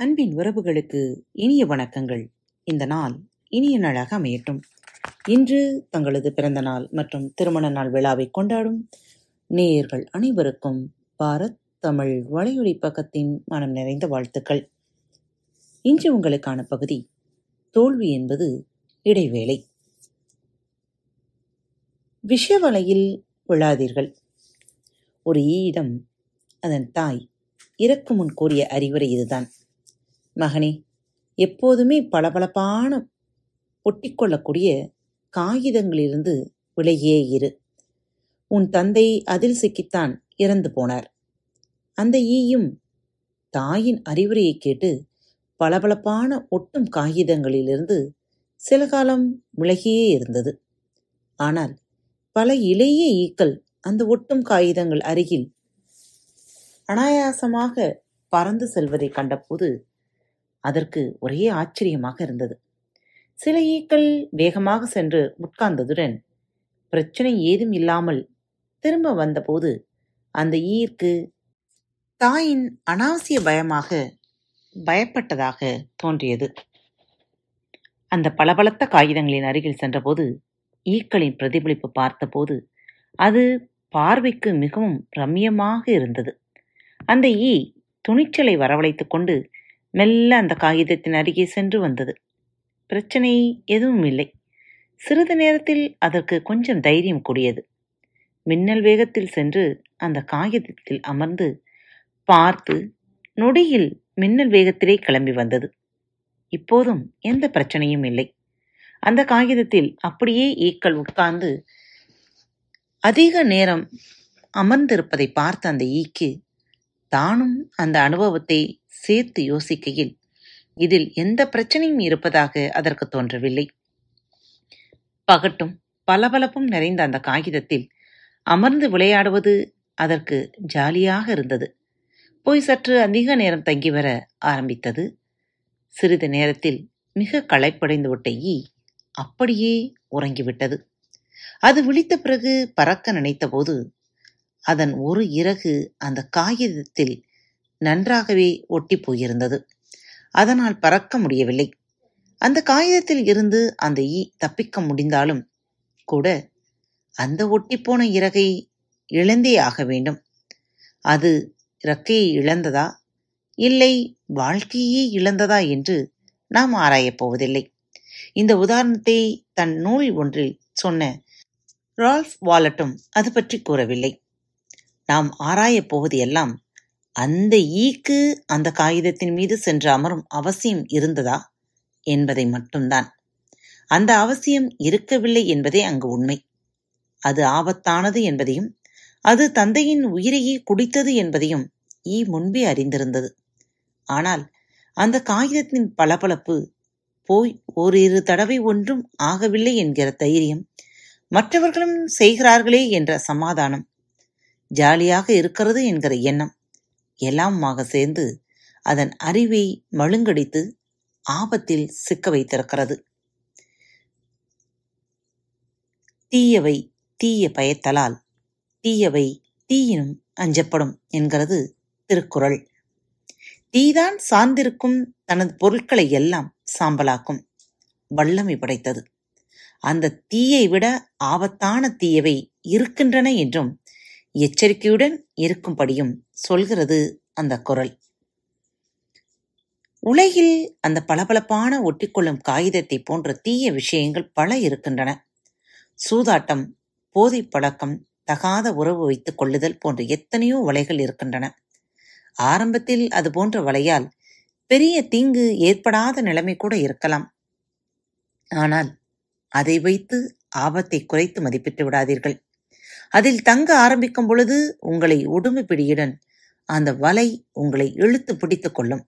அன்பின் உறவுகளுக்கு இனிய வணக்கங்கள். இந்த நாள் இனிய நாளாக அமையட்டும். இன்று தங்களது பிறந்த நாள் மற்றும் திருமண நாள் விழாவை கொண்டாடும் நேயர்கள் அனைவருக்கும் பாரத் தமிழ் வலையொலி பக்கத்தின் மனம் நிறைந்த வாழ்த்துக்கள். இன்று உங்களுக்கான பகுதி தோல்வி என்பது இடைவேளை. விஷவலையில் விழாதீர்கள். ஒரு ஈயிடம் அதன் தாய் இறக்கு முன் கூறிய அறிவுரை இதுதான். மகனே எப்போதுமே பளபளப்பான ஒட்டிக்கொள்ளக்கூடிய காகிதங்களிலிருந்து விலகியே இரு. உன் தந்தை அதில் சிக்கித்தான் இறந்து போனார். அந்த ஈயும் தாயின் அறிவுரையை கேட்டு பளபளப்பான ஒட்டும் காகிதங்களிலிருந்து சில காலம் விலகியே இருந்தது. ஆனால் பல இளைய ஈக்கள் அந்த ஒட்டும் காகிதங்கள் அருகில் அனாயாசமாக பறந்து செல்வதை கண்டபோது அதற்கு ஒரே ஆச்சரியமாக இருந்தது. சில ஈக்கள் வேகமாக சென்று உட்கார்ந்ததுடன் பிரச்சனை ஏதும் இல்லாமல் திரும்ப வந்தபோது அந்த ஈர்க்கு தாயின் அனாவசிய பயமாக பயப்பட்டதாக தோன்றியது. அந்த பளபளத்த காகிதங்களின் அருகில் சென்றபோது ஈக்களின் பிரதிபலிப்பு பார்த்தபோது அது பார்வைக்கு மிகவும் ரம்யமாக இருந்தது. அந்த ஈ துணிச்சலை வரவழைத்துக் கொண்டு மெல்ல அந்த காகிதத்தின் அருகே சென்று வந்தது. பிரச்சனை எதுவும் இல்லை. சிறிது நேரத்தில் அதற்கு கொஞ்சம் தைரியம் கூடியது. மின்னல் வேகத்தில் சென்று அந்த காகிதத்தில் அமர்ந்து பார்த்து நொடியில் மின்னல் வேகத்திலே கிளம்பி வந்தது. இப்போதும் எந்த பிரச்சனையும் இல்லை. அந்த காகிதத்தில் அப்படியே ஈக்கள் உட்கார்ந்து அதிக நேரம் அமர்ந்திருப்பதை பார்த்த அந்த ஈக்கு தானும் அந்த அனுபவத்தை சேர்த்து யோசிக்கையில் இதில் எந்த பிரச்சனையும் இருப்பதாக அதற்கு தோன்றவில்லை. பகட்டும் பளபளப்பும் நிறைந்த அந்த காகிதத்தில் அமர்ந்து விளையாடுவது அதற்கு ஜாலியாக இருந்தது. போய் சற்று அதிக நேரம் தங்கி வர ஆரம்பித்தது. சிறிது நேரத்தில் மிக களைப்படைந்து விட்ட ஈ அப்படியே உறங்கிவிட்டது. அது விழித்த பிறகு பறக்க நினைத்தபோது அதன் ஒரு இறகு அந்த காகிதத்தில் நன்றாகவே ஒட்டி போயிருந்தது. அதனால் பறக்க முடியவில்லை. அந்த காகிதத்தில் இருந்து அந்த ஈ தப்பிக்க முடிந்தாலும் கூட அந்த ஒட்டிப்போன இறகை இழந்தே ஆக வேண்டும். அது இறக்கையை இழந்ததா? இல்லை வாழ்க்கையே இழந்ததா என்று நாம் ஆராயப் போவதில்லை. இந்த உதாரணத்தை தன் நூல் ஒன்றில் சொன்ன ரால்ஃப் வாலட்டும் அது பற்றி கூறவில்லை. நாம் ஆராயப் போவது எல்லாம் அந்த ஈக்கு அந்த காகிதத்தின் மீது சென்று அமரும் அவசியம் இருந்ததா என்பதை மட்டும்தான். அந்த அவசியம் இருக்கவில்லை என்பதே அங்கு உண்மை. அது ஆபத்தானது என்பதையும் அது தந்தையின் உயிரையே குடித்தது என்பதையும் ஈ முன்பே அறிந்திருந்தது. ஆனால் அந்த காகிதத்தின் பளபளப்பு போய் ஓரிரு தடவை ஒன்றும் ஆகவில்லை என்கிற தைரியம் மற்றவர்களும் செய்கிறார்களே என்ற சமாதானம் ஜாலியாக இருக்கிறது என்கிற எண்ணம். எல்லாமாக சேர்ந்து அதன் அறிவை மழுங்கடித்து ஆபத்தில் சிக்க வைத்திருக்கிறது. தீயவை தீய பயத்தலால் தீயவை தீயினும் அஞ்சப்படும் என்கிறது திருக்குறள். தீதான் சார்ந்திருக்கும் தனது பொருட்களை எல்லாம் சாம்பலாக்கும். வல்லமை படைத்தது. அந்த தீயை விட ஆபத்தான தீயவை இருக்கின்றன என்றும் எச்சரிக்கையுடன் இருக்கும்படியும் சொல்கிறது அந்த குரல். உலகில் அந்த பளபளப்பான ஒட்டிக்கொள்ளும் காகிதத்தை போன்ற தீய விஷயங்கள் பல இருக்கின்றன. சூதாட்டம் போதை பழக்கம் தகாத உறவு வைத்துக் கொள்ளுதல் போன்ற எத்தனையோ வலைகள் இருக்கின்றன. ஆரம்பத்தில் அது போன்ற வலையால் பெரிய தீங்கு ஏற்படாத நிலைமை கூட இருக்கலாம். ஆனால் அதை வைத்து ஆபத்தை குறைத்து மதிப்பிட்டு விடாதீர்கள். அதில் தங்க ஆரம்பிக்கும் பொழுது உங்களை உடுமை பிடியுடன் அந்த வலை உங்களை இழுத்து பிடித்துக் கொள்ளும்.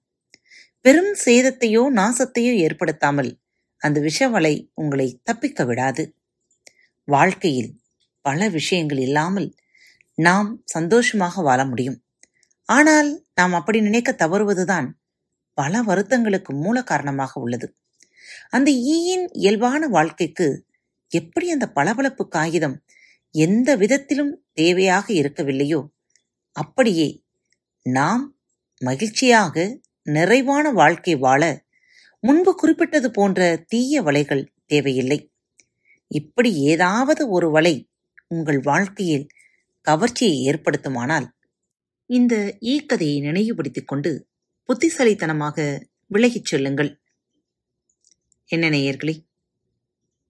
பெரும் சேதத்தையோ நாசத்தையோ ஏற்படுத்தாமல் அந்த விஷவலை உங்களை தப்பிக்க விடாது. வாழ்க்கையில் பல விஷயங்கள் இல்லாமல் நாம் சந்தோஷமாக வாழ முடியும். ஆனால் நாம் அப்படி நினைக்க தவறுவதுதான் பல வருத்தங்களுக்கு மூல காரணமாக உள்ளது. அந்த ஈயின் இயல்பான வாழ்க்கைக்கு எப்படி அந்த பளபளப்பு காகிதம் எந்த விதத்திலும் தேவையாக இருக்கவில்லையோ அப்படியே நாம் மகிழ்ச்சியாக நிறைவான வாழ்க்கை வாழ முன்பு குறிப்பிட்டது போன்ற தீய வலைகள் தேவையில்லை. இப்படி ஏதாவது ஒரு வலை உங்கள் வாழ்க்கையில் கவர்ச்சியை ஏற்படுத்துமானால் இந்த ஈக்கதையை நினைவுபடுத்திக் கொண்டு புத்திசாலித்தனமாக விலகிச் செல்லுங்கள். என்ன நேயர்களே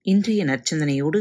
இன்றைய நற்சிந்தனையோடு